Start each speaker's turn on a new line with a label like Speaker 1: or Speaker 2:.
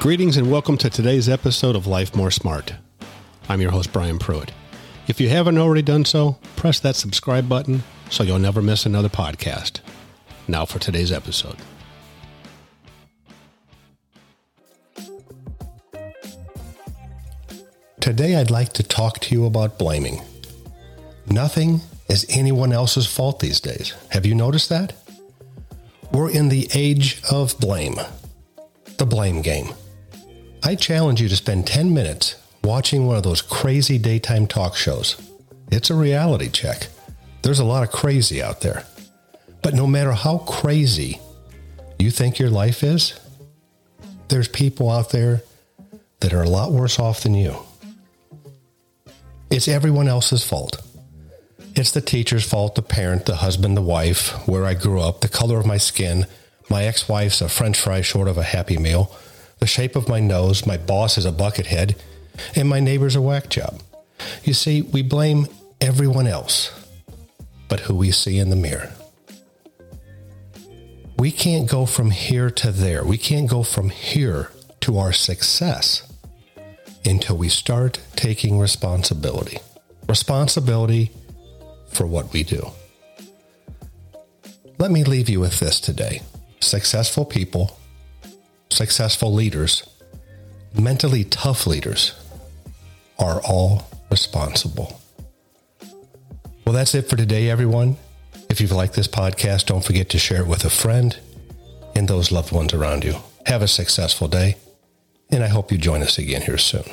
Speaker 1: Greetings and welcome to today's episode of Life More Smart. I'm your host, Brian Pruitt. If you haven't already done so, press that subscribe button so you'll never miss another podcast. Now for today's episode. Today, I'd like to talk to you about blaming. Nothing is anyone else's fault these days. Have you noticed that? We're in the age of blame, the blame game. I challenge you to spend 10 minutes watching one of those crazy daytime talk shows. It's a reality check. There's a lot of crazy out there. But no matter how crazy you think your life is, there's people out there that are a lot worse off than you. It's everyone else's fault. It's the teacher's fault, the parent, the husband, the wife, where I grew up, the color of my skin, my ex wife's a french fry short of a happy meal, the shape of my nose, my boss is a buckethead, and my neighbor's a whack job. You see, we blame everyone else, but who we see in the mirror. We can't go from here to there. We can't go from here to our success until we start taking responsibility. Responsibility for what we do. Let me leave you with this today. Successful people, successful leaders, mentally tough leaders are all responsible. Well, that's it for today, everyone. If you've liked this podcast, don't forget to share it with a friend and those loved ones around you. Have a successful day and I hope you join us again here soon.